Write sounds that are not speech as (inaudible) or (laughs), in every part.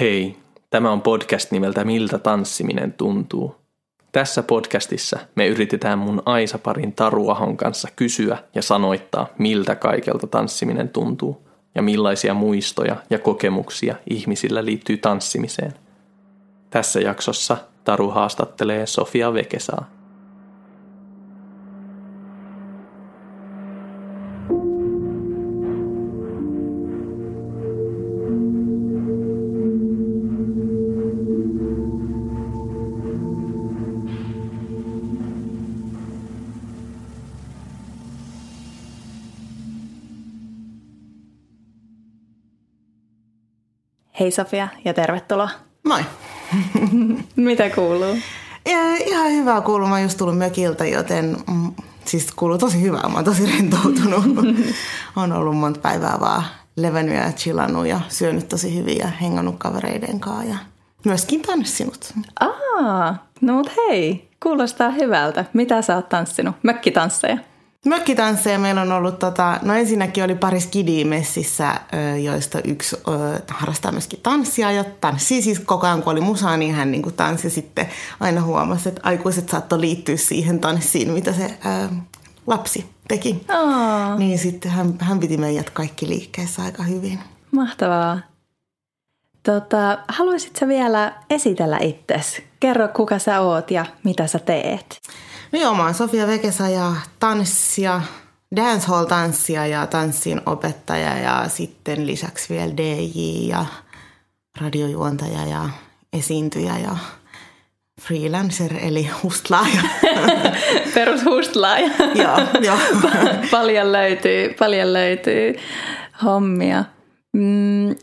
Hei, tämä on podcast nimeltä Miltä tanssiminen tuntuu. Tässä podcastissa me yritetään mun Aisaparin Taruahon kanssa kysyä ja sanoittaa, miltä kaikelta tanssiminen tuntuu ja millaisia muistoja ja kokemuksia ihmisillä liittyy tanssimiseen. Tässä jaksossa Taru haastattelee Sofia Vekesaa. Sofia ja tervetuloa. Moi. (laughs) Mitä kuuluu? Ja, ihan hyvää kuuluu. Mä oon just tullut mökiltä, joten mm, siis kuuluu tosi hyvää. Mä oon tosi rentoutunut. (laughs) on ollut monta päivää vaan levennyt ja chillannut ja syönyt tosi hyvin ja hengannut kavereiden kanssa ja myöskin tanssinut. Aa, no mut hei, kuulostaa hyvältä. Mitä sä oot tanssinut? Mökkitansseja? Mökkitansseja meillä on ollut, tota, no ensinnäkin oli pari skidiä messissä, joista yksi ö, harrastaa myöskin tanssia ja tanssii siis koko ajan, kun oli musaa, niin hän niin tanssi sitten aina huomasi, että aikuiset saattoi liittyä siihen tanssiin, mitä se ö, lapsi teki. Aa, Niin sitten hän, hän piti meidät kaikki liikkeessä aika hyvin. mahtavaa. Tota, haluaisit sä vielä esitellä itsesi? Kerro, kuka sä oot ja mitä sä teet. Mä oon Sofia Vekesa ja tanssia, dancehall-tanssia ja tanssin opettaja ja sitten lisäksi vielä DJ ja radiojuontaja ja esiintyjä ja freelancer eli hustlaaja. (laughs) Perushustlaaja. joo, joo. (laughs) paljon löytyy, paljon löytyy hommia. Mm,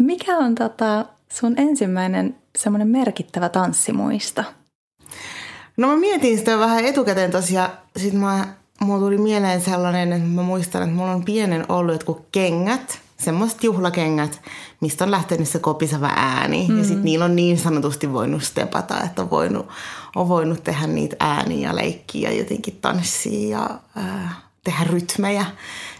mikä on tota sun ensimmäinen semmoinen merkittävä tanssimuisto? No mä mietin sitä vähän etukäteen tosiaan. Sitten mä, mulla tuli mieleen sellainen, että mä muistan, että mulla on pienen ollut jotkut kengät, semmoiset juhlakengät, mistä on lähtenyt se kopisava ääni. Mm. Ja sitten niillä on niin sanotusti voinut stepata, että on voinut, on voinut tehdä niitä ääniä ja leikkiä ja jotenkin tanssia ja äh, tehdä rytmejä.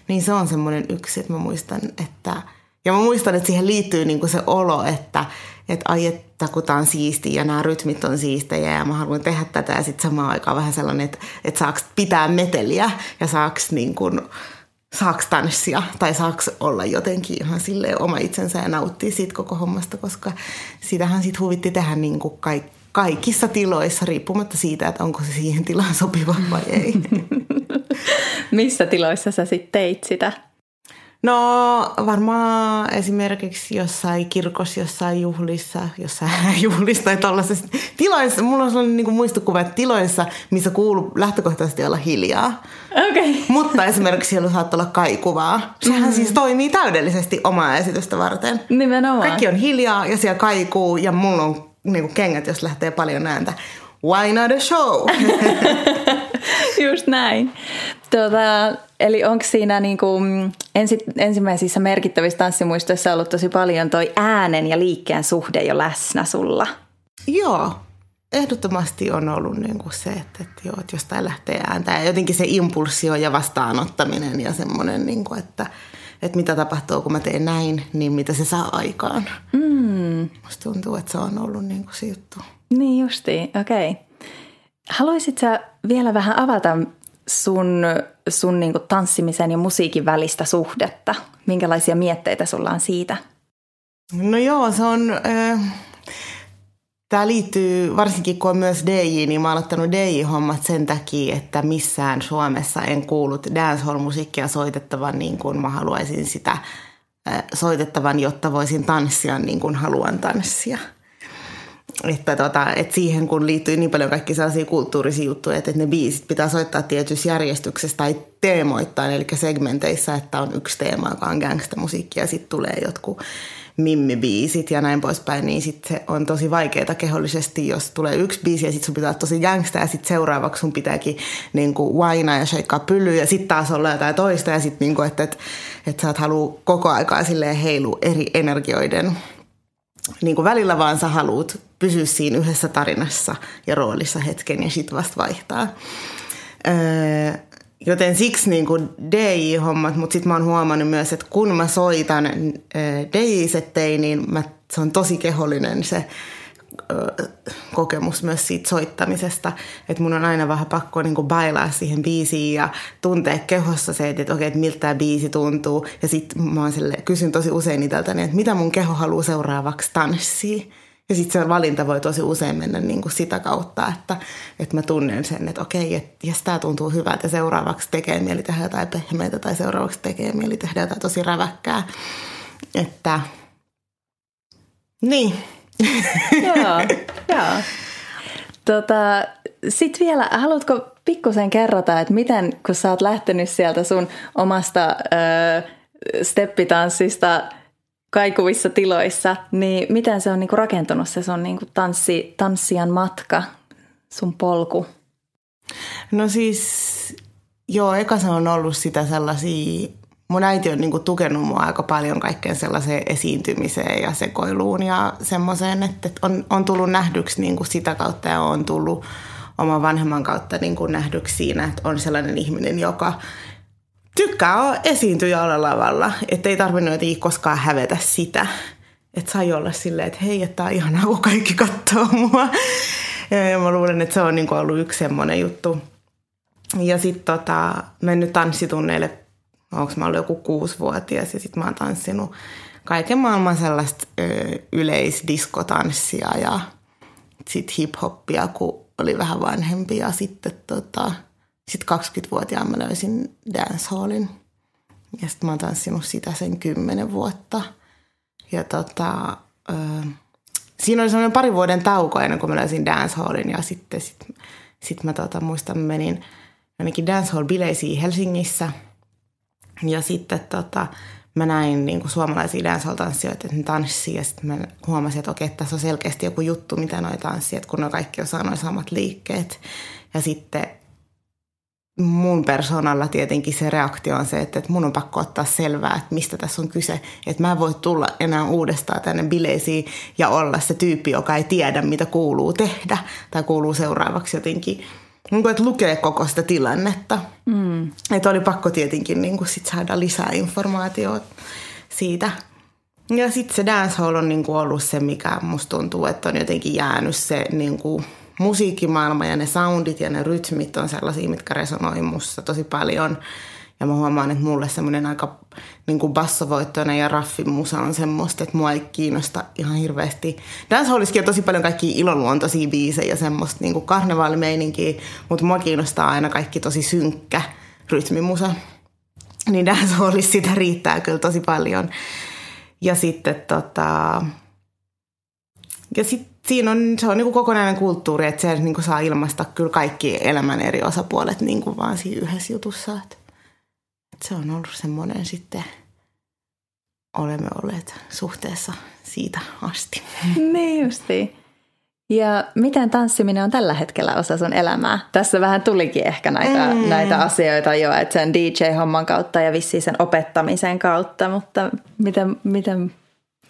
Niin se on semmoinen yksi, että mä muistan, että... Ja mä muistan, että siihen liittyy niinku se olo, että, että ai että kun tää on siistiä ja nämä rytmit on siistejä ja mä haluan tehdä tätä ja sitten samaan aikaan vähän sellainen, että, että saaks pitää meteliä ja saaks niin kuin, saaks tanssia tai saaks olla jotenkin ihan silleen oma itsensä ja nauttia siitä koko hommasta, koska sitähän sitten huvitti tehdä niin kuin kaik, kaikissa tiloissa riippumatta siitä, että onko se siihen tilaan sopiva vai ei. (laughs) Missä tiloissa sä sitten teit sitä? No varmaan esimerkiksi jossain kirkossa, jossain juhlissa, jossain (laughs) juhlissa tai tuollaisessa tiloissa. Mulla on sellainen niin muistokuva, että tiloissa, missä kuuluu lähtökohtaisesti olla hiljaa. Okay. Mutta esimerkiksi siellä saattaa olla kaikuvaa. Sehän mm. siis toimii täydellisesti omaa esitystä varten. Nimenomaan. Kaikki on hiljaa ja siellä kaikuu ja mulla on niin kuin kengät, jos lähtee paljon ääntä. Why not a show? (laughs) (laughs) Just näin. Tuota, eli onko siinä niinku, ensi, ensimmäisissä merkittävissä tanssimuistoissa ollut tosi paljon toi äänen ja liikkeen suhde jo läsnä sulla? Joo, ehdottomasti on ollut niin kuin se, että, että, joo, että jostain lähtee ääntä ja jotenkin se impulssio ja vastaanottaminen ja semmoinen, niin kuin, että, että mitä tapahtuu, kun mä teen näin, niin mitä se saa aikaan. Mm. Musta tuntuu, että se on ollut niin kuin se juttu. Niin justiin, okei. Okay. Haluaisit sä vielä vähän avata sun, sun niin tanssimisen ja musiikin välistä suhdetta? Minkälaisia mietteitä sulla on siitä? No joo, se on... Äh, Tämä liittyy, varsinkin kun on myös DJ, niin mä oon aloittanut DJ-hommat sen takia, että missään Suomessa en kuullut dancehall-musiikkia soitettavan niin kuin mä haluaisin sitä soitettavan, jotta voisin tanssia niin kuin haluan tanssia että, tota, että siihen kun liittyy niin paljon kaikki sellaisia kulttuurisia juttuja, että, että ne biisit pitää soittaa tietyssä järjestyksessä tai teemoittain, eli segmenteissä, että on yksi teema, joka on gangstamusiikki ja sitten tulee jotkut mimmibiisit ja näin poispäin, niin sitten se on tosi vaikeaa kehollisesti, jos tulee yksi biisi ja sitten sun pitää olla tosi gangsta ja sitten seuraavaksi sun pitääkin niin kuin waina ja shakeaa pyllyä ja sitten taas olla jotain toista ja sitten niin että, että, että sä oot halua koko aikaa silleen heilu eri energioiden niin kuin välillä vaan sä haluat pysyä siinä yhdessä tarinassa ja roolissa hetken ja sit vasta vaihtaa. Öö, joten siksi niin kuin DJ-hommat, mutta sitten mä oon huomannut myös, että kun mä soitan DJ-settejä, niin mä se on tosi kehollinen se kokemus myös siitä soittamisesta, että mun on aina vähän pakko niin kuin bailaa siihen biisiin ja tuntea kehossa se, että, että okei, että miltä tämä biisi tuntuu. Ja sitten mä oon sille, kysyn tosi usein itseltäni, että mitä mun keho haluaa seuraavaksi tanssia. Ja sitten se valinta voi tosi usein mennä niin kuin sitä kautta, että, että mä tunnen sen, että okei, että jos tämä tuntuu hyvältä, seuraavaksi tekee mieli tehdä jotain pehmeitä tai seuraavaksi tekee mieli tehdä jotain tosi räväkkää. Että niin, (laughs) joo, joo. Tota, Sitten vielä, haluatko pikkusen kerrota, että miten, kun sä oot lähtenyt sieltä sun omasta ö, steppitanssista kaikuvissa tiloissa, niin miten se on niinku rakentunut se sun niinku tanssi, tanssijan matka, sun polku? No siis, joo, eka se on ollut sitä sellaisia mun äiti on niinku tukenut mua aika paljon kaikkeen sellaiseen esiintymiseen ja sekoiluun ja semmoiseen, että on, on tullut nähdyksi niinku sitä kautta ja on tullut oman vanhemman kautta niinku nähdyksi siinä, että on sellainen ihminen, joka tykkää esiintyä ja olla lavalla. Että ei tarvinnut koskaan hävetä sitä. Että sai olla silleen, että hei, että on ihanaa, kun kaikki katsoo mua. Ja mä luulen, että se on niinku ollut yksi semmoinen juttu. Ja sitten tota, mennyt tanssitunneille onko mä ollut joku kuusivuotias ja sitten mä oon tanssinut kaiken maailman sellaista ö, yleisdiskotanssia ja sitten hiphoppia, kun oli vähän vanhempi ja sitten tota, sit 20-vuotiaana mä löysin dancehallin. Ja sitten mä oon tanssinut sitä sen kymmenen vuotta. Ja tota, ö, siinä oli semmoinen pari vuoden tauko ennen kuin mä löysin dancehallin ja sitten sit, sit mä tota, muistan menin ainakin dancehall-bileisiin Helsingissä – ja sitten tota, mä näin niin kuin suomalaisia dancehall-tanssijoita, että ne tanssii ja sitten mä huomasin, että okei, tässä on selkeästi joku juttu, mitä noi tanssii, että kun ne kaikki osaa noin samat liikkeet. Ja sitten mun persoonalla tietenkin se reaktio on se, että, että mun on pakko ottaa selvää, että mistä tässä on kyse. Että mä en voi tulla enää uudestaan tänne bileisiin ja olla se tyyppi, joka ei tiedä, mitä kuuluu tehdä tai kuuluu seuraavaksi jotenkin niin kuin, että lukee koko sitä tilannetta. Mm. Että oli pakko tietenkin niin kuin sit saada lisää informaatiota siitä. Ja sitten se dancehall on niin kuin ollut se, mikä musta tuntuu, että on jotenkin jäänyt se niin kuin musiikkimaailma ja ne soundit ja ne rytmit on sellaisia, mitkä resonoi musta tosi paljon – ja mä huomaan, että mulle semmoinen aika niin kuin bassovoittoinen ja raffimusa on semmoista, että mua ei kiinnosta ihan hirveästi. Dancehalliskin on tosi paljon kaikki ilonluontoisia biisejä ja semmoista niin kuin karnevaalimeininkiä, mutta mua kiinnostaa aina kaikki tosi synkkä rytmimusa. Niin dancehallissa sitä riittää kyllä tosi paljon. Ja sitten tota... Ja sitten siinä on, se on niin kokonainen kulttuuri, että se niin saa ilmaista kyllä kaikki elämän eri osapuolet niin kuin vaan siinä yhdessä jutussa. Että se on ollut semmoinen sitten, olemme olleet suhteessa siitä asti. (laughs) Niin justi. Ja miten tanssiminen on tällä hetkellä osa sun elämää? Tässä vähän tulikin ehkä näitä, mm. näitä asioita jo, että sen DJ-homman kautta ja vissiin sen opettamisen kautta, mutta miten, miten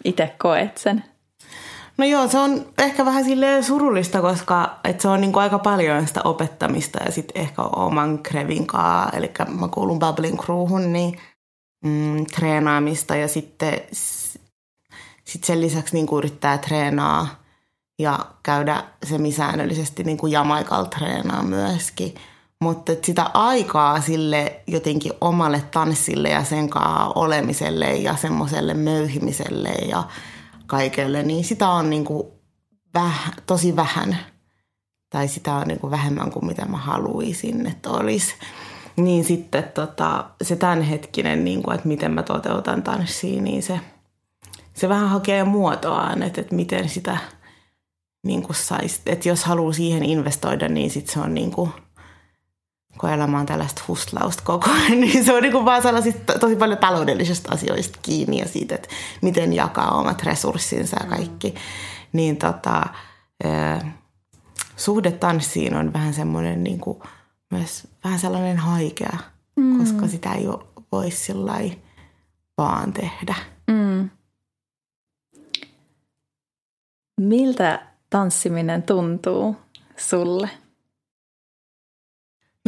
itse koet sen? No joo, se on ehkä vähän sille surullista, koska et se on niinku aika paljon sitä opettamista ja sitten ehkä oman krevinkaa, eli mä kuulun Bubbling Crewhun, niin mm, treenaamista ja sitten sit sen lisäksi niinku yrittää treenaa ja käydä semisäännöllisesti niinku Jamaikalla treenaa myöskin. Mutta sitä aikaa sille jotenkin omalle tanssille ja sen olemiselle ja semmoiselle möyhimiselle ja – kaikelle, niin sitä on niin kuin väh, tosi vähän. Tai sitä on niin kuin vähemmän kuin mitä mä haluaisin, että olisi. Niin sitten tota, se tämänhetkinen, niin kuin, että miten mä toteutan tanssia, niin se, se vähän hakee muotoaan, että, että miten sitä niin kuin saisi. Että jos haluaa siihen investoida, niin sitten se on niin kuin – kun elämä on tällaista hustlausta koko ajan, (laughs) niin se on niin kuin vaan sellaisista tosi paljon taloudellisista asioista kiinni ja siitä, että miten jakaa omat resurssinsa ja kaikki. Niin tota, suhde tanssiin on vähän semmoinen niin kuin, myös vähän sellainen haikea, mm. koska sitä ei voi sillä vaan tehdä. Mm. Miltä tanssiminen tuntuu sulle?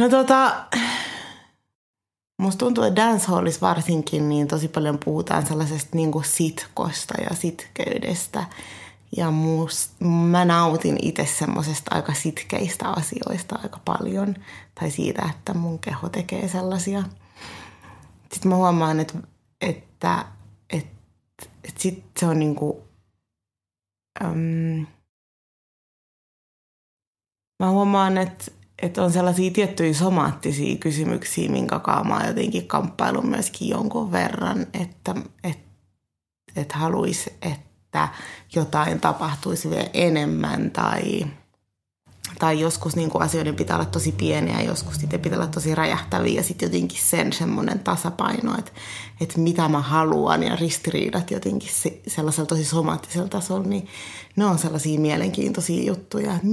No tota, musta tuntuu, että dancehallissa varsinkin niin tosi paljon puhutaan sellaisesta niin kuin sitkosta ja sitkeydestä. Ja must, mä nautin itse semmoisesta aika sitkeistä asioista aika paljon. Tai siitä, että mun keho tekee sellaisia. Sitten mä huomaan, että, että, että, että sit se on niinku... Äm, mä huomaan, että, että on sellaisia tiettyjä somaattisia kysymyksiä, minkä mä oon jotenkin kamppailun myöskin jonkun verran, että, että, että haluaisi, että jotain tapahtuisi vielä enemmän tai, tai joskus niin kuin asioiden pitää olla tosi pieniä ja joskus sitten pitää olla tosi räjähtäviä ja sitten jotenkin sen semmoinen tasapaino, että, että mitä mä haluan ja ristiriidat jotenkin se, sellaisella tosi somaattisella tasolla, niin ne on sellaisia mielenkiintoisia juttuja, että,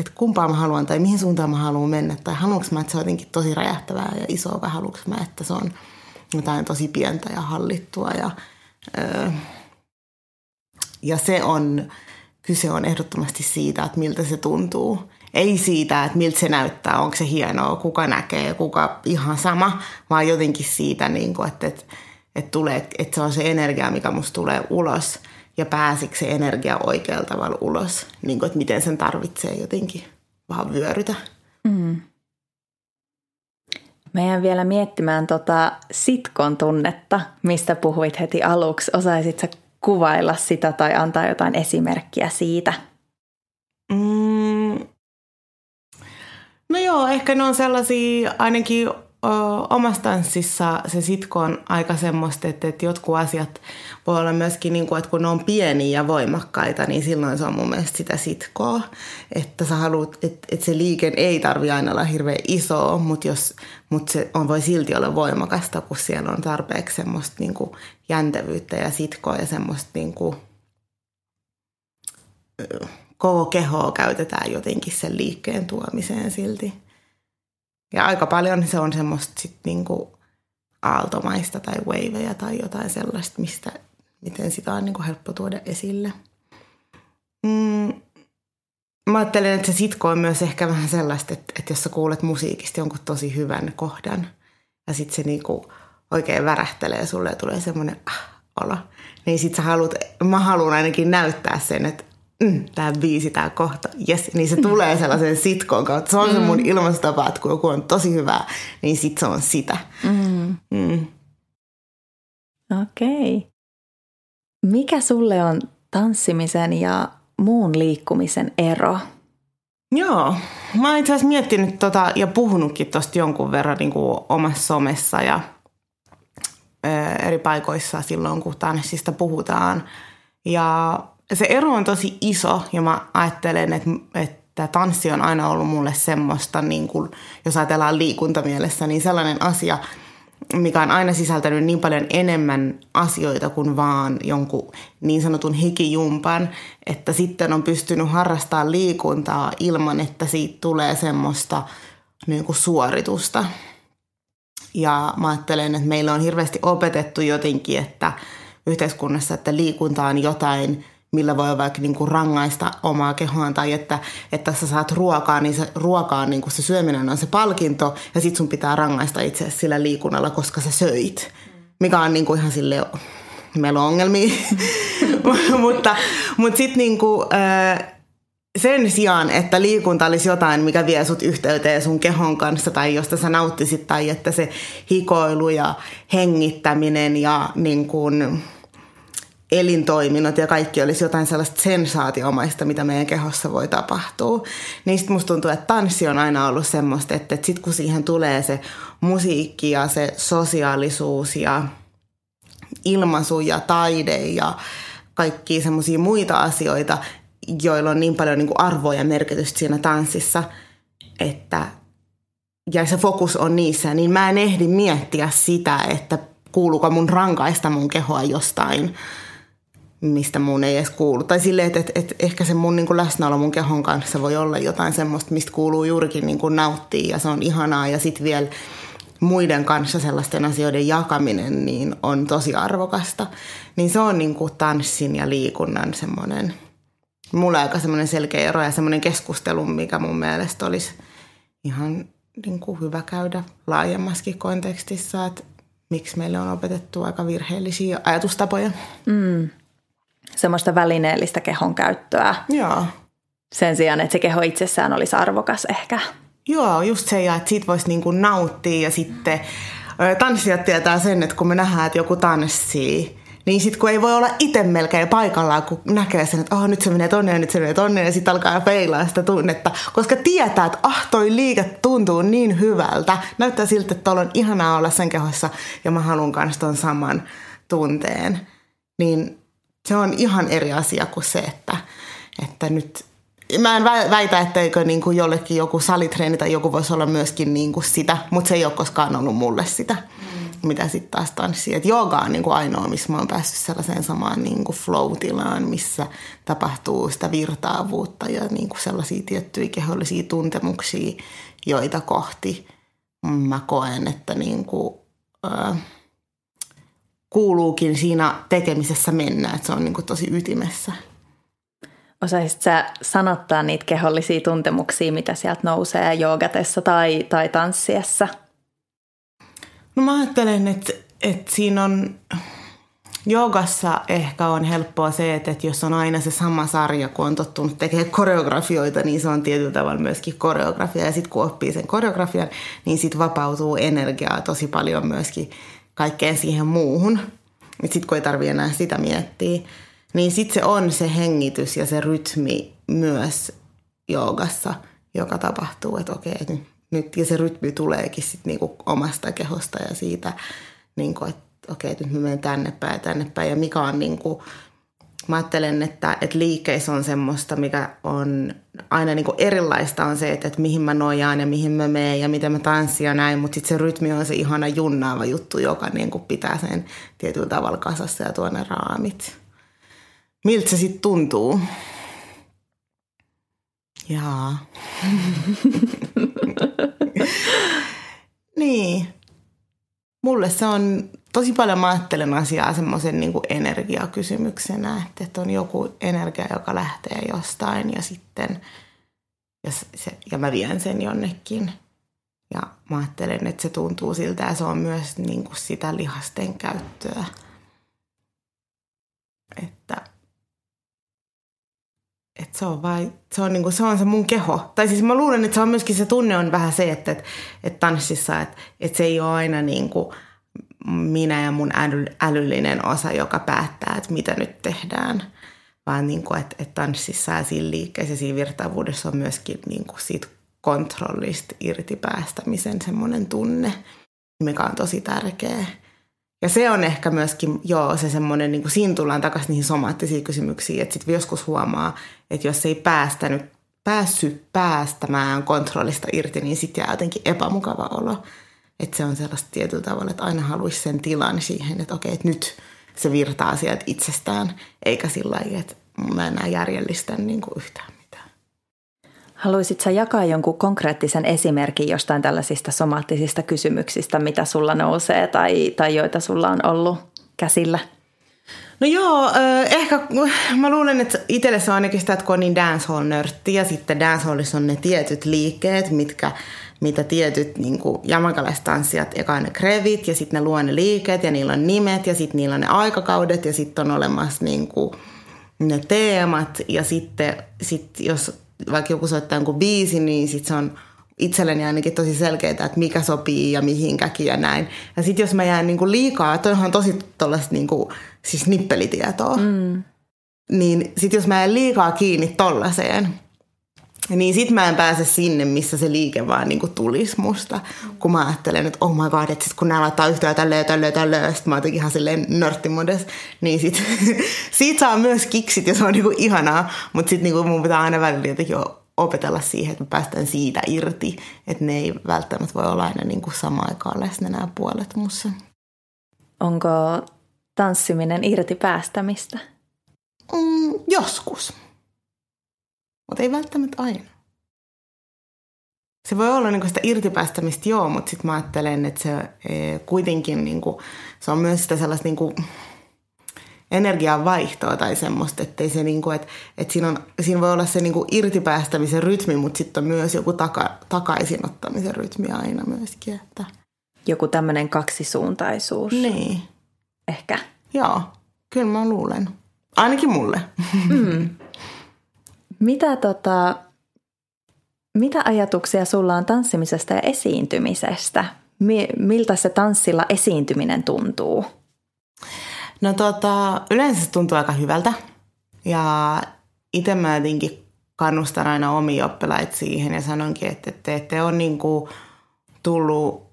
että kumpaa mä haluan tai mihin suuntaan mä haluan mennä tai haluanko mä, että se on jotenkin tosi räjähtävää ja isoa vai haluanko mä, että se on jotain tosi pientä ja hallittua ja öö, ja se on, kyse on ehdottomasti siitä, että miltä se tuntuu. Ei siitä, että miltä se näyttää, onko se hienoa, kuka näkee, kuka ihan sama, vaan jotenkin siitä, niin kuin, että, että, että, tulee, että se on se energia, mikä musta tulee ulos ja pääsikö se energia oikealla tavalla ulos, niin kuin, että miten sen tarvitsee jotenkin vaan vyörytä. Mm. Meidän vielä miettimään tota sitkon tunnetta, mistä puhuit heti aluksi. Osaisitko kuvailla sitä tai antaa jotain esimerkkiä siitä? Mm. No joo, ehkä ne on sellaisia ainakin omassa tanssissa se sitko on aika semmoista, että, että jotkut asiat voi olla myöskin, niin kuin, että kun ne on pieniä ja voimakkaita, niin silloin se on mun mielestä sitä sitkoa. Että sä haluat, että, että se liike ei tarvi aina olla hirveän iso, mutta, jos, mutta se on, voi silti olla voimakasta, kun siellä on tarpeeksi semmoista niin kuin jäntevyyttä ja sitkoa ja semmoista niin kuin, koko kehoa käytetään jotenkin sen liikkeen tuomiseen silti. Ja aika paljon se on semmoista sit niinku aaltomaista tai waveja tai jotain sellaista, mistä, miten sitä on niinku helppo tuoda esille. Mm, mä ajattelen, että se sitko on myös ehkä vähän sellaista, että, että jos sä kuulet musiikista jonkun tosi hyvän kohdan ja sitten se niinku oikein värähtelee sulle ja tulee semmoinen ah, olo, niin sit sä haluat, mä haluan ainakin näyttää sen, että mm, tämä biisi, tämä kohta, yes, niin se tulee sellaisen sitkoon kautta. Se on mm. se mun ilmastotapa, että kun joku on tosi hyvää, niin sit se on sitä. Mm. Mm. Okei. Okay. Mikä sulle on tanssimisen ja muun liikkumisen ero? Joo, mä oon itse asiassa miettinyt tota ja puhunutkin tosta jonkun verran niin kuin omassa somessa ja ö, eri paikoissa silloin, kun tanssista puhutaan. Ja se ero on tosi iso ja mä ajattelen, että, että tanssi on aina ollut mulle semmoista, niin kuin, jos ajatellaan liikuntamielessä, niin sellainen asia, mikä on aina sisältänyt niin paljon enemmän asioita kuin vaan jonkun niin sanotun hikijumpan, että sitten on pystynyt harrastamaan liikuntaa ilman, että siitä tulee semmoista niin kuin suoritusta. Ja mä ajattelen, että meillä on hirveästi opetettu jotenkin, että yhteiskunnassa, että liikunta on jotain – millä voi vaikka niin kuin rangaista omaa kehoaan tai että, että sä saat ruokaa, niin se ruokaa, niin kuin se syöminen on se palkinto ja sit sun pitää rangaista itse sillä liikunnalla, koska sä söit. Mikä on niin kuin ihan sille meillä on ongelmia. (laughs) mutta mutta sitten niin kuin, sen sijaan, että liikunta olisi jotain, mikä vie sut yhteyteen sun kehon kanssa tai josta sä nauttisit tai että se hikoilu ja hengittäminen ja niin kuin, elintoiminnot ja kaikki olisi jotain sellaista sensaatiomaista, mitä meidän kehossa voi tapahtua. Niin sitten musta tuntuu, että tanssi on aina ollut semmoista, että, sitten kun siihen tulee se musiikki ja se sosiaalisuus ja ilmaisu ja taide ja kaikki semmoisia muita asioita, joilla on niin paljon niin arvoa ja merkitystä siinä tanssissa, että ja se fokus on niissä, niin mä en ehdi miettiä sitä, että kuuluuko mun rankaista mun kehoa jostain mistä mun ei edes kuulu. Tai silleen, että, että, että ehkä se mun niin kuin läsnäolo mun kehon kanssa voi olla jotain semmoista, mistä kuuluu juurikin niin kuin nauttia ja se on ihanaa. Ja sitten vielä muiden kanssa sellaisten asioiden jakaminen niin on tosi arvokasta. Niin se on niin kuin tanssin ja liikunnan semmoinen, mulle aika semmoinen selkeä ero ja semmoinen keskustelu, mikä mun mielestä olisi ihan niin kuin hyvä käydä laajemmaskin kontekstissa, että miksi meille on opetettu aika virheellisiä ajatustapoja. Mm. Semmoista välineellistä kehon käyttöä. Joo. Sen sijaan, että se keho itsessään olisi arvokas ehkä. Joo, just se, ja että siitä voisi niin kuin nauttia ja sitten tanssijat tietää sen, että kun me nähdään, että joku tanssii, niin sitten kun ei voi olla itse melkein paikallaan, kun näkee sen, että oh, nyt se menee tonne ja nyt se menee tonne ja sitten alkaa peilaa sitä tunnetta. Koska tietää, että ah, toi liike tuntuu niin hyvältä. Näyttää siltä, että on ihanaa olla sen kehossa ja mä haluan kanssa ton saman tunteen. Niin se on ihan eri asia kuin se, että, että nyt mä en väitä, etteikö niin kuin jollekin joku salitreeni tai joku voisi olla myöskin niin kuin sitä, mutta se ei ole koskaan ollut mulle sitä, mm. mitä sitten taas tanssii. Et jooga on niin kuin ainoa, missä mä oon päässyt sellaiseen samaan niin kuin flow-tilaan, missä tapahtuu sitä virtaavuutta ja niin kuin sellaisia tiettyjä kehollisia tuntemuksia, joita kohti mä koen, että niin kuin, äh, kuuluukin siinä tekemisessä mennä, että se on niin kuin tosi ytimessä. Osaisit sä sanottaa niitä kehollisia tuntemuksia, mitä sieltä nousee joogatessa tai, tai tanssiessa? No mä ajattelen, että, että siinä on, joogassa ehkä on helppoa se, että, että jos on aina se sama sarja, kun on tottunut tekemään koreografioita, niin se on tietyllä tavalla myöskin koreografia. Ja sitten kun oppii sen koreografian, niin sitten vapautuu energiaa tosi paljon myöskin kaikkeen siihen muuhun. Sitten kun ei tarvitse enää sitä miettiä. Niin sitten se on se hengitys ja se rytmi myös joogassa, joka tapahtuu, että okei, nyt, nyt ja se rytmi tuleekin sitten niinku omasta kehosta ja siitä, niinku, että okei, nyt mä menen tänne päin ja tänne päin. Ja mikä on niinku, mä ajattelen, että, että liikkeissä on semmoista, mikä on aina niin erilaista on se, että, että mihin mä nojaan ja mihin mä menen ja miten mä tanssin ja näin, mutta sitten se rytmi on se ihana junnaava juttu, joka niin pitää sen tietyllä tavalla kasassa ja tuonne raamit. Miltä se sitten tuntuu? Jaa. (laughs) niin. Mulle se on, tosi paljon mä ajattelen asiaa semmoisen niin energiakysymyksenä, että, että on joku energia, joka lähtee jostain ja sitten, ja, se, ja mä vien sen jonnekin. Ja mä ajattelen, että se tuntuu siltä ja se on myös niin kuin sitä lihasten käyttöä. Että että se on vai, se on, niinku, se on se mun keho. Tai siis mä luulen, että se on myöskin se tunne on vähän se, että, että, että tanssissa, että, että se ei ole aina niinku minä ja mun äly, älyllinen osa, joka päättää, että mitä nyt tehdään. Vaan niinku, että, että tanssissa ja siinä liikkeessä ja siinä virtaavuudessa on myöskin niinku siitä kontrollista irti päästämisen semmoinen tunne, mikä on tosi tärkeä. Ja se on ehkä myöskin, joo, se semmoinen, niin kuin siinä tullaan takaisin niihin somaattisiin kysymyksiin, että sitten joskus huomaa, että jos ei päästänyt, päässyt päästämään kontrollista irti, niin sitten jää jotenkin epämukava olo. Että se on sellaista tietyllä tavalla, että aina haluaisi sen tilan siihen, että okei, että nyt se virtaa sieltä itsestään, eikä sillä lailla, että mä enää järjellistän niin kuin yhtään Haluaisitko jakaa jonkun konkreettisen esimerkin jostain tällaisista somaattisista kysymyksistä, mitä sulla nousee tai, tai joita sulla on ollut käsillä? No joo, ehkä mä luulen, että itselle se on ainakin sitä, että kun on niin dancehall-nörtti ja sitten dancehallissa on ne tietyt liikkeet, mitkä, mitä tietyt niin jamakalaistanssijat, eka ne krevit ja sitten ne luo ne liikkeet ja niillä on nimet ja sitten niillä on ne aikakaudet ja sitten on olemassa niin kuin ne teemat ja sitten sit jos vaikka joku soittaa jonkun biisi, niin sit se on itselleni ainakin tosi selkeää, että mikä sopii ja mihinkäkin ja näin. Ja sitten jos mä jään niinku liikaa, toihan on tosi tuollaista niinku, siis nippelitietoa, mm. niin sitten jos mä jään liikaa kiinni tollaiseen, niin sit mä en pääse sinne, missä se liike vaan niinku tulisi musta. Kun mä ajattelen, että oh my god, että sit kun nää laittaa yhtään tälleen, tälleen, tälleen, sit mä oon ihan silleen nörttimodes, niin sit, (laughs) siitä saa myös kiksit ja se on niinku ihanaa. Mutta sit niinku mun pitää aina välillä jotenkin opetella siihen, että mä päästän siitä irti. Että ne ei välttämättä voi olla aina niinku samaan aikaan läsnä nämä puolet mussa. Onko tanssiminen irti päästämistä? Mm, joskus mutta ei välttämättä aina. Se voi olla niin sitä irtipäästämistä, joo, mutta sitten mä ajattelen, että se e, kuitenkin niin kuin, se on myös sitä sellaista, niin kuin, energian vaihtoa tai semmoista, että se niinku, että, että siinä, on, siinä voi olla se niinku irtipäästämisen rytmi, mutta sitten on myös joku taka, takaisinottamisen rytmi aina myöskin. Että. Joku tämmöinen kaksisuuntaisuus. Niin. Ehkä. Joo, kyllä mä luulen. Ainakin mulle. Mm. (laughs) Mitä, tota, mitä ajatuksia sulla on tanssimisesta ja esiintymisestä? Miltä se tanssilla esiintyminen tuntuu? No tota, yleensä se tuntuu aika hyvältä. Ja itse mä jotenkin kannustan aina omia oppilaita siihen ja sanonkin, että te ette ole niin kuin tullut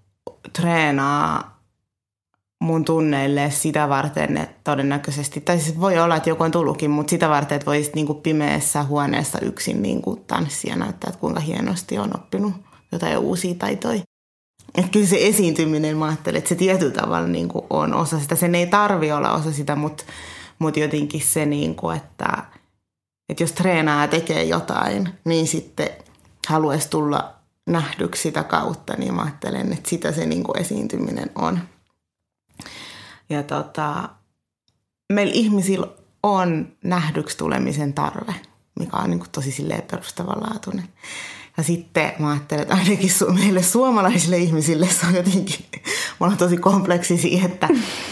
treenaa mun tunneille sitä varten, että todennäköisesti, tai siis voi olla, että joku on tullutkin, mutta sitä varten, että voisit niin kuin pimeässä huoneessa yksin niin kuin tanssia näyttää, että kuinka hienosti on oppinut jotain uusia taitoja. Että kyllä se esiintyminen, mä ajattelen, että se tietyllä tavalla niin kuin on osa sitä. Sen ei tarvi olla osa sitä, mutta, mutta jotenkin se, niin kuin, että, että jos treenaa ja tekee jotain, niin sitten haluaisi tulla nähdyksi sitä kautta, niin mä ajattelen, että sitä se niin kuin esiintyminen on. Ja tota, meillä ihmisillä on nähdyksi tulemisen tarve, mikä on niin kuin tosi perustavanlaatuinen. Ja sitten mä ajattelen, että ainakin su- meille suomalaisille ihmisille se on jotenkin, me ollaan tosi kompleksisia, että,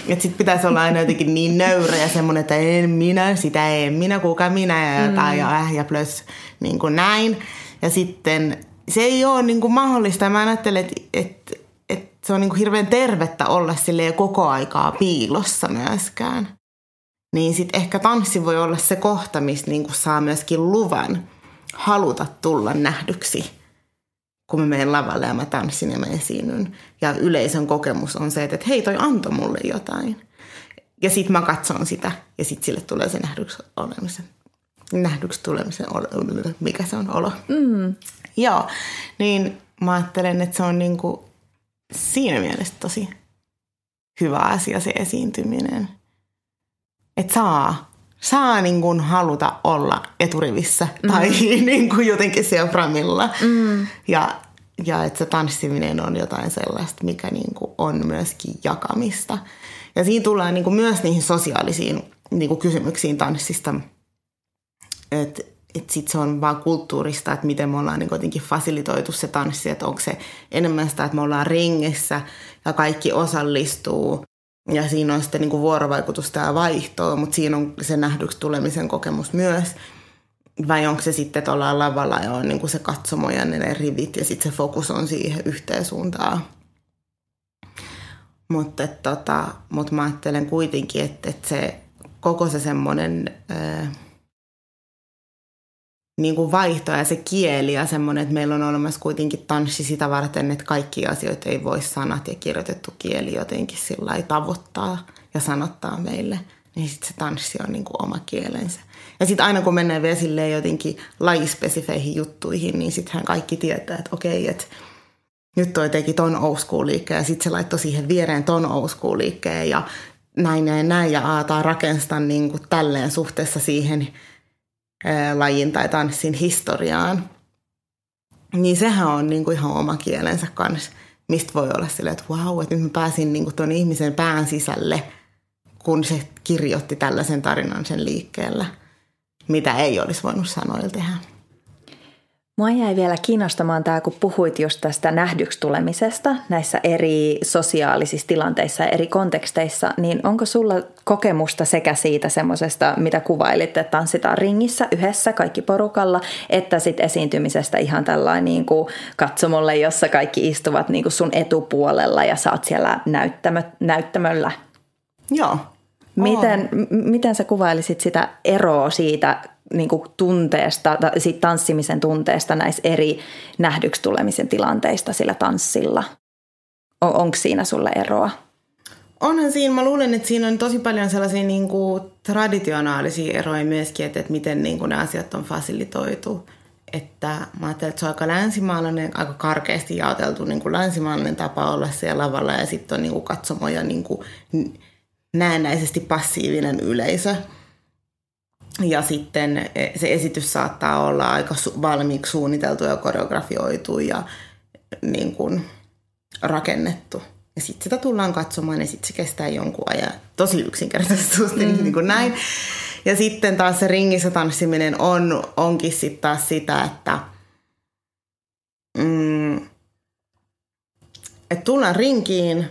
että sit pitäisi olla aina jotenkin niin nöyrä ja semmoinen, että en minä, sitä en minä, kuka minä ja jotain mm. ja äh ja plus niin kuin näin. Ja sitten se ei ole niin kuin mahdollista. Mä ajattelen, että, että se on niin kuin hirveän tervettä olla sille koko aikaa piilossa myöskään. Niin sitten ehkä tanssi voi olla se kohta, missä niin kuin saa myöskin luvan – haluta tulla nähdyksi, kun mä menen lavalle ja mä tanssin ja mä esiinnyn. Ja yleisön kokemus on se, että hei toi antoi mulle jotain. Ja sitten mä katson sitä ja sitten sille tulee se nähdyksi olemisen. Nähdyksi tulemisen mikä se on olo. Mm. Joo, niin mä ajattelen, että se on niinku siinä mielessä tosi hyvä asia se esiintyminen. Että saa saa niin kuin haluta olla eturivissä mm. tai (laughs) niin kuin jotenkin siellä framilla. Mm. Ja, ja että se tanssiminen on jotain sellaista, mikä niin kuin on myöskin jakamista. Ja siinä tullaan niin kuin myös niihin sosiaalisiin niin kuin kysymyksiin tanssista. Että et sit se on vaan kulttuurista, että miten me ollaan niin jotenkin fasilitoitu se tanssi, että onko se enemmän sitä, että me ollaan ringissä ja kaikki osallistuu ja siinä on sitten niin kuin vuorovaikutusta ja vaihtoa, mutta siinä on se nähdyksi tulemisen kokemus myös. Vai onko se sitten, että ollaan lavalla ja on niin kuin se katsomo ja ne rivit ja sitten se fokus on siihen yhteen suuntaan. Mutta tota, mut mä ajattelen kuitenkin, että, että se koko se semmoinen niin kuin vaihto ja se kieli ja semmoinen, että meillä on olemassa kuitenkin tanssi sitä varten, että kaikki asioita ei voi sanat ja kirjoitettu kieli jotenkin sillä tavoittaa ja sanottaa meille. Niin sitten se tanssi on niin kuin oma kielensä. Ja sitten aina kun mennään vielä silleen jotenkin lajispesifeihin juttuihin, niin sittenhän kaikki tietää, että okei, että nyt toi teki ton old liikkeen ja sitten se laittoi siihen viereen ton old liikkeen ja näin ja näin ja aataa rakentaa niin kuin tälleen suhteessa siihen lajin tai tanssin historiaan, niin sehän on niin kuin ihan oma kielensä kanssa, mistä voi olla silleen, että vau, että nyt mä pääsin niin kuin tuon ihmisen pään sisälle, kun se kirjoitti tällaisen tarinan sen liikkeellä, mitä ei olisi voinut sanoilla tehdä. Mua jäi vielä kiinnostamaan tämä, kun puhuit just tästä nähdyksi tulemisesta näissä eri sosiaalisissa tilanteissa ja eri konteksteissa, niin onko sulla kokemusta sekä siitä semmoisesta, mitä kuvailit, että tanssitaan ringissä yhdessä kaikki porukalla, että sitten esiintymisestä ihan tällainen niin kuin katsomolle, jossa kaikki istuvat niin kuin sun etupuolella ja saat siellä näyttämö, näyttämöllä? Joo, Miten, miten sä kuvailisit sitä eroa siitä niin kuin tunteesta, siitä tanssimisen tunteesta näissä eri nähdyksi tulemisen tilanteista sillä tanssilla? On, onko siinä sulle eroa? Onhan siinä, mä luulen, että siinä on tosi paljon sellaisia niin kuin traditionaalisia eroja myöskin, että, että miten niin kuin ne asiat on fasilitoitu. Että mä ajattelen, että se on aika länsimaalainen, aika karkeasti jaoteltu niin kuin länsimaalainen tapa olla siellä lavalla ja sitten on niin kuin katsomoja niin kuin näennäisesti passiivinen yleisö. Ja sitten e, se esitys saattaa olla aika valmiiksi suunniteltu ja koreografioitu ja niin kuin rakennettu. Ja sitten sitä tullaan katsomaan ja sitten se kestää jonkun ajan. Tosi yksinkertaisesti mm. niin kuin näin. Ja sitten taas se ringissä tanssiminen on, onkin sitten taas sitä, että mm, et tullaan rinkiin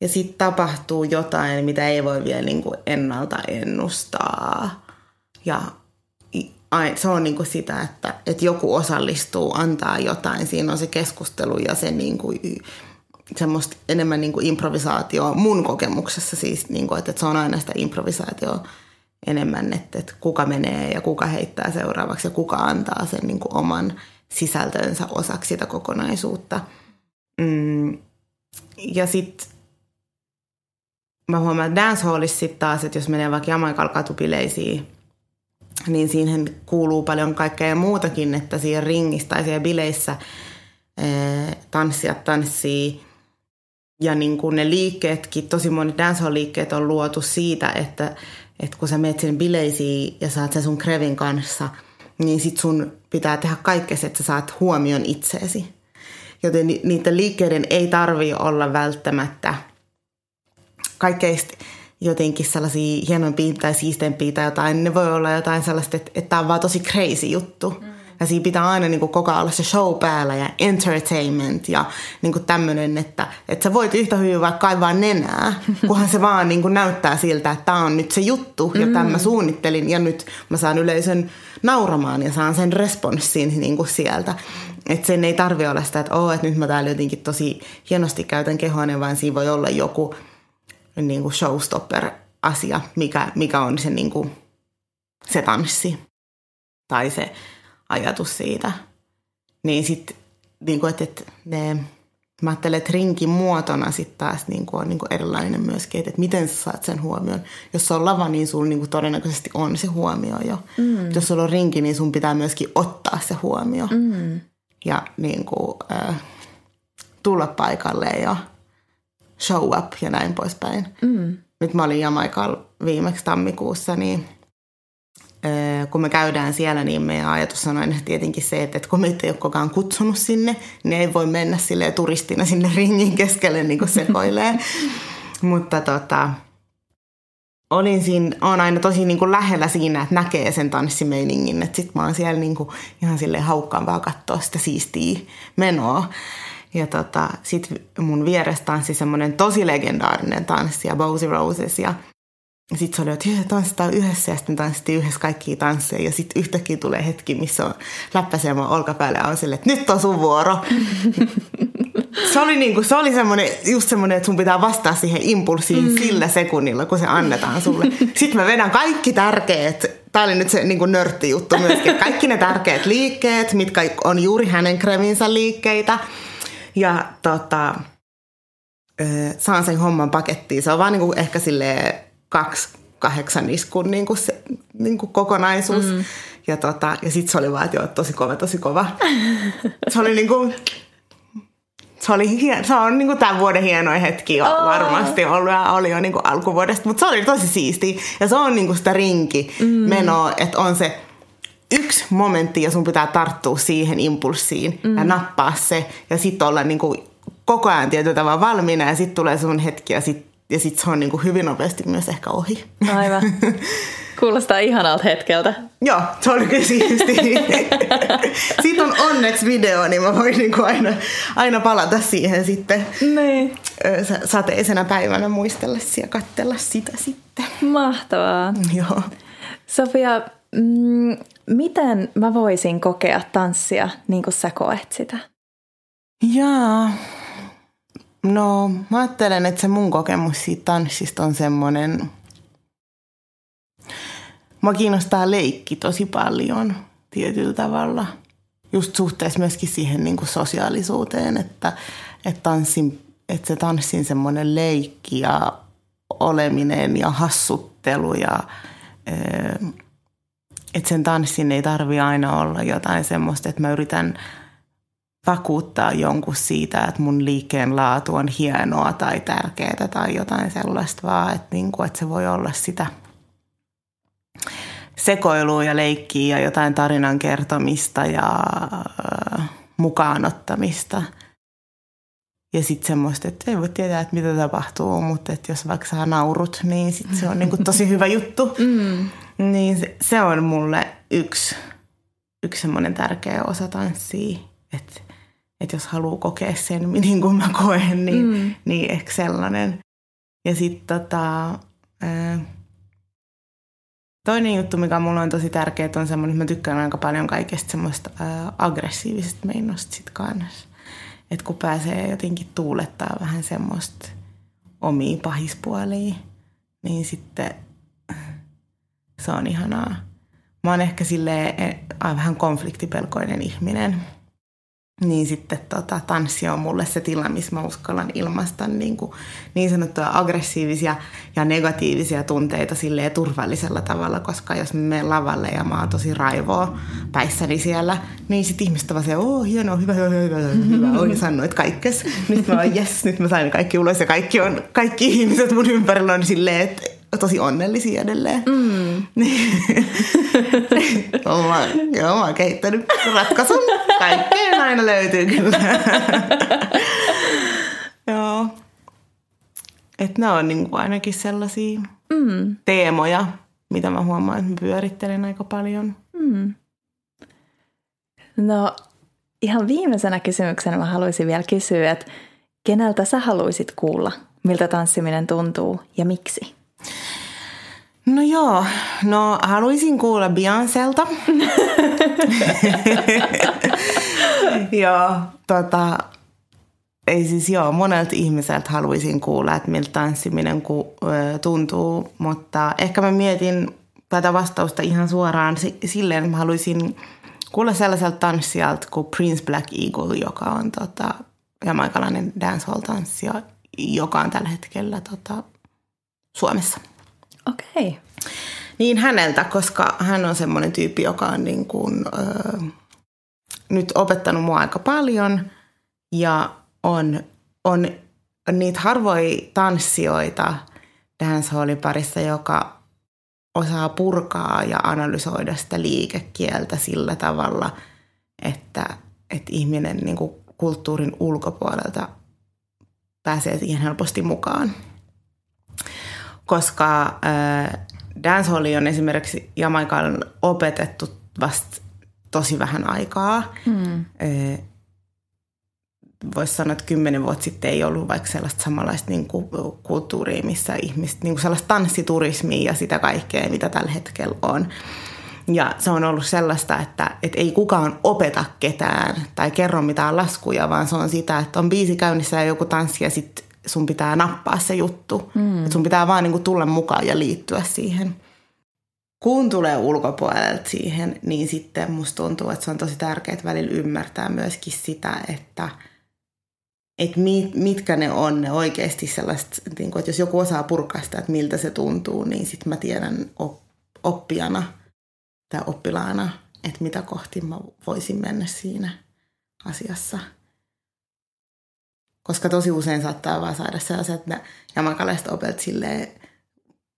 ja sitten tapahtuu jotain, mitä ei voi vielä niin kuin ennalta ennustaa. Ja se on niin kuin sitä, että, että joku osallistuu, antaa jotain. Siinä on se keskustelu ja se niin kuin, semmoista enemmän niin kuin improvisaatioa mun kokemuksessa siis, niin kuin, että se on aina sitä improvisaatioa enemmän, että, että kuka menee ja kuka heittää seuraavaksi ja kuka antaa sen niin kuin oman sisältönsä osaksi sitä kokonaisuutta. Mm. Ja sitten mä huomaan, että dancehallissa sitten taas, että jos menee vaikka Jamaikalla katupileisiin, niin siihen kuuluu paljon kaikkea muutakin, että siihen ringissä tai siellä bileissä tanssijat tanssii ja niin kuin ne liikkeetkin, tosi monet dancehall-liikkeet on luotu siitä, että, että kun sä menet sinne bileisiin ja saat sen sun krevin kanssa, niin sit sun pitää tehdä kaikkea, että sä saat huomion itseesi. Joten niiden liikkeiden ei tarvi olla välttämättä kaikkeista jotenkin sellaisia hienompia tai siisteempiä tai jotain. Ne voi olla jotain sellaista, että, että tämä on vaan tosi crazy juttu. Mm. Ja siinä pitää aina niin kuin koko ajan olla se show päällä ja entertainment ja niin kuin tämmöinen, että, että sä voit yhtä hyvin vaikka kaivaa nenää, (laughs) kunhan se vaan niin kuin näyttää siltä, että tämä on nyt se juttu ja tämän mä mm. suunnittelin ja nyt mä saan yleisön nauramaan ja saan sen responssin niin kuin sieltä. Että sen ei tarvi olla sitä, että, oh, että nyt mä täällä jotenkin tosi hienosti käytän kehoa, vaan siinä voi olla joku niin kuin showstopper-asia, mikä, mikä on se, niin kuin, se tanssi tai se ajatus siitä. Niin sitten, niin kuin, että, että ne, mä ajattelen, että rinkin muotona sitten taas niin kuin on niin kuin erilainen myöskin, että, että miten sä saat sen huomioon. Jos se on lava, niin sulla niin kuin todennäköisesti on se huomio jo. Mm. Jos sulla on rinki, niin sun pitää myöskin ottaa se huomio. Mm. Ja niin kuin, äh, tulla paikalle ja show up ja näin poispäin. Mm. Nyt mä olin Jamaikalla viimeksi tammikuussa, niin kun me käydään siellä, niin meidän ajatus on aina tietenkin se, että kun meitä ei ole koskaan kutsunut sinne, niin ei voi mennä sille turistina sinne (laughs) ringin keskelle niin kuin sekoilee. (laughs) Mutta tota, olin siinä, on aina tosi niin kuin lähellä siinä, että näkee sen tanssimeiningin. Että sit mä oon siellä niin kuin ihan silleen haukkaan vaan katsoa sitä siistiä menoa. Ja tota, sit mun vieressä tanssi semmoinen tosi legendaarinen tanssija, Bosie Roses. Ja sitten se oli, että tanssitaan yhdessä ja sitten tanssittiin yhdessä kaikkia tansseja. Ja sitten yhtäkkiä tulee hetki, missä on läppäsee mun olkapäälle ja on silleen, että nyt on sun vuoro. (laughs) se oli, niinku, se oli semmoinen, just semmoinen, että sun pitää vastata siihen impulsiin mm. sillä sekunnilla, kun se annetaan sulle. (laughs) Sitten mä vedän kaikki tärkeät, tää oli nyt se niinku nörttijuttu myöskin, kaikki ne tärkeät liikkeet, mitkä on juuri hänen krevinsä liikkeitä – ja tota, saan sen homman pakettiin. Se on vaan niinku ehkä sille kaksi kahdeksan iskun niinku se, niinku kokonaisuus. Mm. Ja, tota, ja sitten se oli vaan, että joo, tosi kova, tosi kova. Se oli niinku, se, oli hien, se on niinku tämän vuoden hienoin hetki oh. varmasti ollut ja oli jo niinku alkuvuodesta, mutta se oli tosi siisti. Ja se on niinku sitä rinki mm. että on se yksi momentti ja sun pitää tarttua siihen impulssiin mm. ja nappaa se ja sitten olla niin kuin koko ajan tietyllä tavalla valmiina ja sitten tulee sun hetki ja sitten ja sit se on niin kuin hyvin nopeasti myös ehkä ohi. Aivan. (laughs) Kuulostaa ihanalta hetkeltä. Joo, se oli kyllä siisti. (laughs) Siitä on onneksi video, niin mä voin niinku aina, aina palata siihen sitten niin. sateisena päivänä muistella ja katsella sitä sitten. Mahtavaa. Joo. Sofia, mm, miten mä voisin kokea tanssia niin kuin sä koet sitä? Jaa. No, mä ajattelen, että se mun kokemus siitä tanssista on semmoinen... Mä kiinnostaa leikki tosi paljon tietyllä tavalla. Just suhteessa myöskin siihen niin kuin sosiaalisuuteen, että, että, tanssin, että se tanssin semmoinen leikki ja oleminen ja hassuttelu ja... Öö, että sen tanssin ei tarvi aina olla jotain semmoista, että mä yritän vakuuttaa jonkun siitä, että mun liikkeen laatu on hienoa tai tärkeää tai jotain sellaista, vaan että, niin kuin, että se voi olla sitä sekoilua ja leikkiä ja jotain tarinan kertomista ja äh, mukaanottamista. Ja sitten semmoista, että ei voi tietää, että mitä tapahtuu, mutta että jos vaikka saa naurut, niin sit se on niinku tosi hyvä juttu. Mm. Niin se, se on mulle yksi, yksi semmoinen tärkeä osa tanssia, että että jos haluaa kokea sen, (laughs) niin kuin mä koen, niin, mm. niin ehkä sellainen. Ja sitten tota, toinen juttu, mikä mulla on tosi tärkeä, on semmoinen, että mä tykkään aika paljon kaikesta semmoista ää, aggressiivisesta meinosta sit kanssa. Että kun pääsee jotenkin tuulettaa vähän semmoista omia pahispuolia, niin sitten se on ihanaa. Mä oon ehkä silleen e, vähän konfliktipelkoinen ihminen – niin sitten tota, tanssi on mulle se tila, missä mä uskallan ilmaista niin, kuin, niin sanottuja aggressiivisia ja negatiivisia tunteita silleen turvallisella tavalla, koska jos mä menen lavalle ja mä oon tosi raivoa päissäni siellä, niin sitten ihmiset ovat se, oh hienoa, hyvä, hyvä, hyvä, hyvä, ja sanoit kaikkes. Nyt mä oon, yes, nyt mä sain kaikki ulos ja kaikki, on, kaikki ihmiset mun ympärillä on silleen, että tosi onnellisia edelleen. Mm. Oma, joo, mä oon kehittänyt ratkaisun. Kaikkeen aina löytyy kyllä. joo. Että ne on niinku ainakin sellaisia mm. teemoja, mitä mä huomaan, että mä pyörittelen aika paljon. Mm. No ihan viimeisenä kysymyksenä mä haluaisin vielä kysyä, että keneltä sä haluaisit kuulla, miltä tanssiminen tuntuu ja miksi? No joo, no haluaisin kuulla Beyoncélta. (laughs) joo, tota, ei siis joo, monelta ihmiseltä haluaisin kuulla, että miltä tanssiminen ku, ö, tuntuu, mutta ehkä mä mietin tätä vastausta ihan suoraan silleen, että mä haluaisin kuulla sellaiselta tanssijalta kuin Prince Black Eagle, joka on tota, jamaikalainen dancehall-tanssija, joka on tällä hetkellä tota, Suomessa. Okei. Okay. Niin häneltä, koska hän on semmoinen tyyppi, joka on niin kuin, ö, nyt opettanut mua aika paljon ja on, on niitä harvoja tanssijoita dancehallin parissa, joka osaa purkaa ja analysoida sitä liikekieltä sillä tavalla, että, että ihminen niin kuin kulttuurin ulkopuolelta pääsee siihen helposti mukaan koska äh, dancehall on esimerkiksi Jamaikan opetettu vasta tosi vähän aikaa. Mm. Äh, Voisi sanoa, että kymmenen vuotta sitten ei ollut vaikka sellaista samanlaista niin kuin, kulttuuria, missä ihmiset, niin kuin sellaista tanssiturismia ja sitä kaikkea, mitä tällä hetkellä on. Ja se on ollut sellaista, että, että ei kukaan opeta ketään tai kerro mitään laskuja, vaan se on sitä, että on biisi käynnissä ja joku tanssi ja sitten sun pitää nappaa se juttu. Mm. Sun pitää vaan niinku tulla mukaan ja liittyä siihen. Kun tulee ulkopuolelta siihen, niin sitten musta tuntuu, että se on tosi tärkeää välillä ymmärtää myöskin sitä, että että mitkä ne on ne oikeasti sellaista, niin että jos joku osaa purkaa sitä, että miltä se tuntuu, niin sitten mä tiedän oppijana tai oppilaana, että mitä kohti mä voisin mennä siinä asiassa. Koska tosi usein saattaa vaan saada sellaiset jamakalaiset opet silleen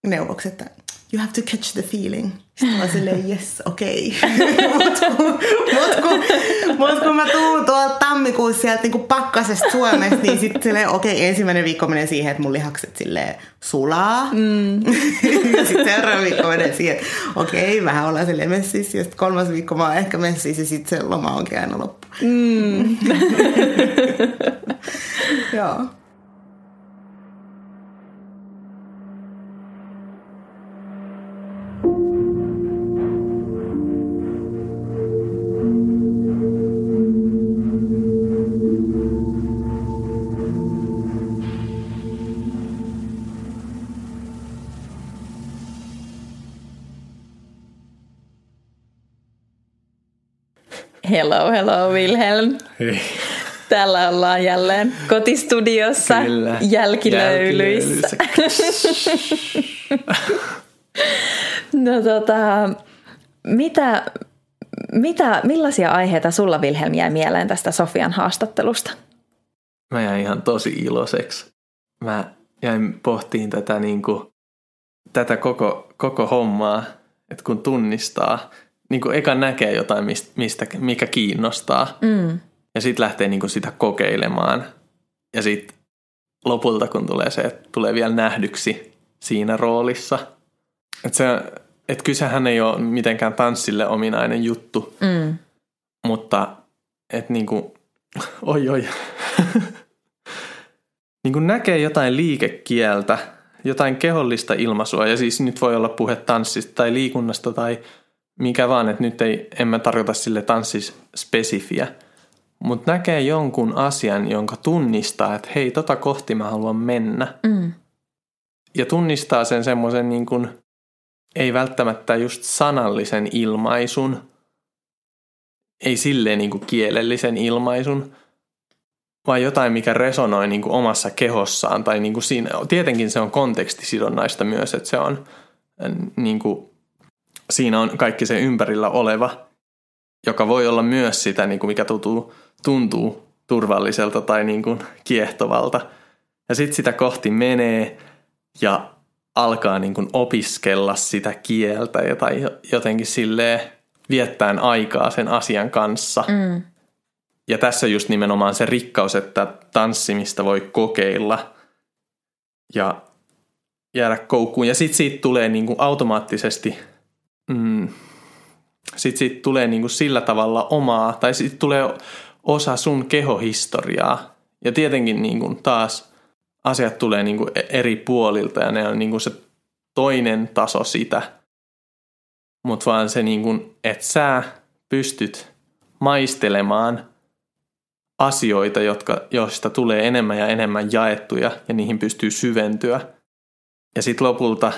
neuvokset, että you have to catch the feeling. Sitten mä silleen, yes, okei. Okay. (laughs) Kun, mut kun, mut kun mä tuun tuolta tammikuussa sieltä niinku pakkasesta Suomesta, niin sitten silleen, okei, okay, ensimmäinen viikko menee siihen, että mun lihakset silleen sulaa. Mm. (laughs) ja sitten seuraava viikko menee siihen, että okei, okay, vähän ollaan silleen messissä. Ja sitten kolmas viikko mä oon ehkä messissä ja sitten se loma onkin aina loppu. Mm. (laughs) Joo. Hello, hello Wilhelm. Hei. Täällä ollaan jälleen kotistudiossa Kyllä. jälkilöylyissä. no tota, mitä, mitä, millaisia aiheita sulla Wilhelm jäi mieleen tästä Sofian haastattelusta? Mä jäin ihan tosi iloiseksi. Mä jäin pohtiin tätä, niin kuin, tätä koko, koko hommaa, että kun tunnistaa, niin kuin eka näkee jotain, mistä, mikä kiinnostaa. Mm ja sitten lähtee niin kuin sitä kokeilemaan. Ja sitten lopulta, kun tulee se, että tulee vielä nähdyksi siinä roolissa. Että se, et kysehän ei ole mitenkään tanssille ominainen juttu, Mm. mutta että niinku, (laughs) oi oi, (laughs) niinku näkee jotain liikekieltä, jotain kehollista ilmaisua, ja siis nyt voi olla puhe tanssista tai liikunnasta tai mikä vaan, että nyt ei, en mä tarkoita sille tanssis spesifiä, mutta näkee jonkun asian, jonka tunnistaa, että hei, tota kohti mä haluan mennä. Mm. Ja tunnistaa sen semmoisen niin kuin, ei välttämättä just sanallisen ilmaisun, ei silleen niin kuin kielellisen ilmaisun, vaan jotain, mikä resonoi niin kuin omassa kehossaan. Tai niin kuin siinä, tietenkin se on kontekstisidonnaista myös, että se on äh, niin kuin, siinä on kaikki se ympärillä oleva, joka voi olla myös sitä, niin kuin mikä tuntuu, tuntuu turvalliselta tai niin kuin kiehtovalta. Ja sitten sitä kohti menee ja alkaa niin kuin opiskella sitä kieltä ja tai jotenkin silleen viettään aikaa sen asian kanssa. Mm. Ja tässä just nimenomaan se rikkaus, että tanssimista voi kokeilla ja jäädä koukkuun. Ja sitten siitä tulee niin kuin automaattisesti, mm, sit siitä tulee niin kuin sillä tavalla omaa, tai sitten tulee osa sun kehohistoriaa. Ja tietenkin niin kuin taas asiat tulee niin kuin eri puolilta ja ne on niin kuin se toinen taso sitä. Mutta vaan se, niin kuin, että sä pystyt maistelemaan – asioita, jotka, joista tulee enemmän ja enemmän jaettuja ja niihin pystyy syventyä. Ja sitten lopulta,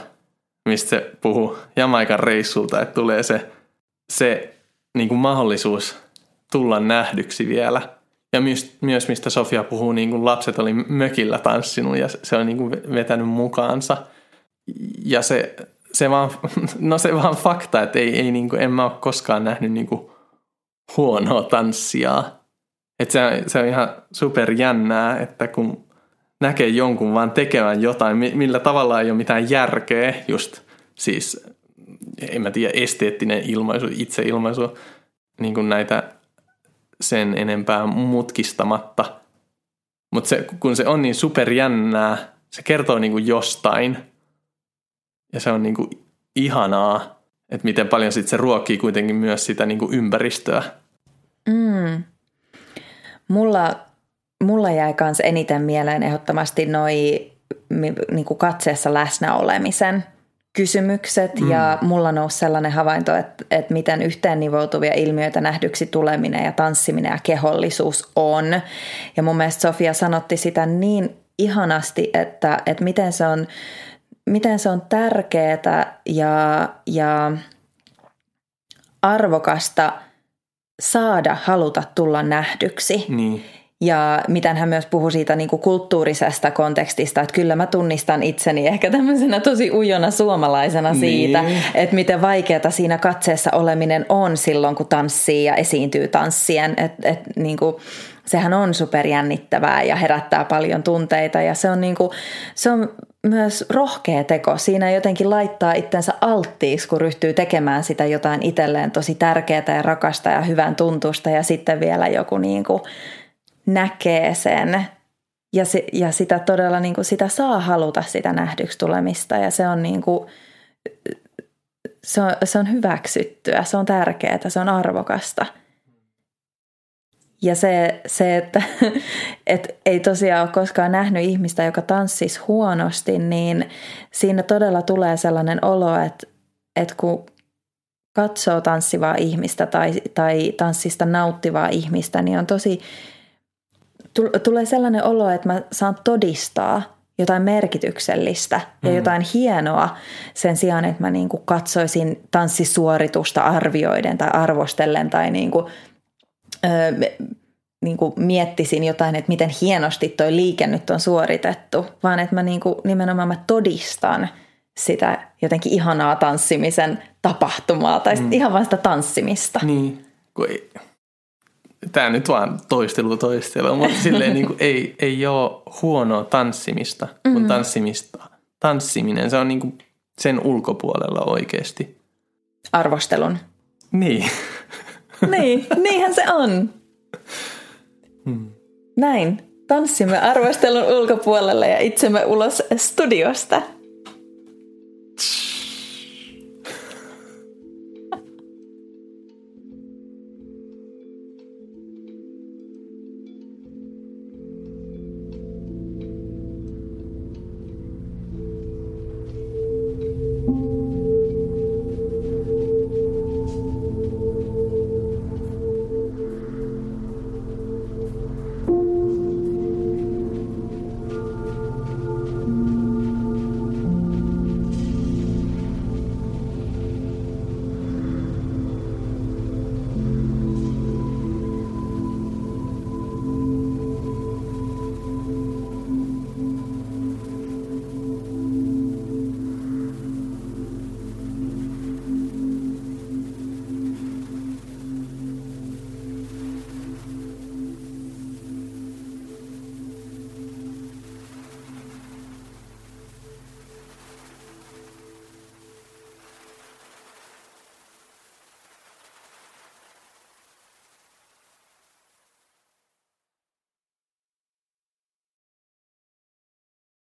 mistä se puhuu Jamaikan reissulta, että tulee se, se niin kuin mahdollisuus tulla nähdyksi vielä. Ja myös, myös mistä Sofia puhuu, niin kuin lapset oli mökillä tanssinut ja se on niin kuin vetänyt mukaansa. Ja se, se vaan, (laughs) no se vaan fakta, että ei, ei niin kuin, en mä ole koskaan nähnyt niin kuin huonoa tanssia että se, se on ihan super jännää, että kun näkee jonkun vaan tekevän jotain, millä tavalla ei ole mitään järkeä, just siis, en mä tiedä, esteettinen ilmaisu, itseilmaisu, niin kuin näitä sen enempää mutkistamatta. Mutta se, kun se on niin super jännää, se kertoo niin kuin jostain ja se on niin kuin ihanaa, että miten paljon sit se ruokkii kuitenkin myös sitä niin kuin ympäristöä. Mm. Mulla, mulla jäi myös eniten mieleen ehdottomasti noi niin kuin katseessa läsnä olemisen kysymykset mm. ja mulla nousi sellainen havainto, että, että miten yhteen nivoutuvia ilmiöitä nähdyksi tuleminen ja tanssiminen ja kehollisuus on. Ja mun mielestä Sofia sanotti sitä niin ihanasti, että, että miten se on, miten se on tärkeää ja, ja arvokasta – saada haluta tulla nähdyksi. Niin. Ja miten hän myös puhui siitä niin kuin kulttuurisesta kontekstista, että kyllä mä tunnistan itseni ehkä tämmöisenä tosi ujona suomalaisena niin. siitä, että miten vaikeata siinä katseessa oleminen on silloin, kun tanssii ja esiintyy tanssien. Että et, niin kuin, sehän on superjännittävää ja herättää paljon tunteita ja se on, niin kuin, se on myös rohkea teko. Siinä jotenkin laittaa itsensä alttiiksi, kun ryhtyy tekemään sitä jotain itselleen tosi tärkeää ja rakasta ja hyvän tuntusta ja sitten vielä joku niin kuin näkee sen ja, se, ja sitä todella niin kuin sitä saa haluta sitä nähdyksi tulemista ja se on niin kuin, se on, se on hyväksyttyä, se on tärkeää, se on arvokasta – ja se, se että (laughs) et ei tosiaan ole koskaan nähnyt ihmistä, joka tanssisi huonosti, niin siinä todella tulee sellainen olo, että, että kun katsoo tanssivaa ihmistä tai, tai tanssista nauttivaa ihmistä, niin on tosi, tulee sellainen olo, että mä saan todistaa jotain merkityksellistä ja mm. jotain hienoa sen sijaan, että mä niin kuin katsoisin tanssisuoritusta arvioiden tai arvostellen tai niin kuin niin kuin miettisin jotain, että miten hienosti toi liike nyt on suoritettu, vaan että mä niin kuin, nimenomaan mä todistan sitä jotenkin ihanaa tanssimisen tapahtumaa tai mm. ihan vain sitä tanssimista. Niin, kun ei, tämä nyt vaan toistelu toistelu, mutta silleen niin kuin ei, ei ole huonoa tanssimista, kun mm-hmm. tanssimista, tanssiminen, se on niin kuin sen ulkopuolella oikeasti. Arvostelun. Niin. (laughs) niin, niinhän se on. Hmm. Näin. tanssimme arvostelun ulkopuolelle ja itsemme ulos studiosta.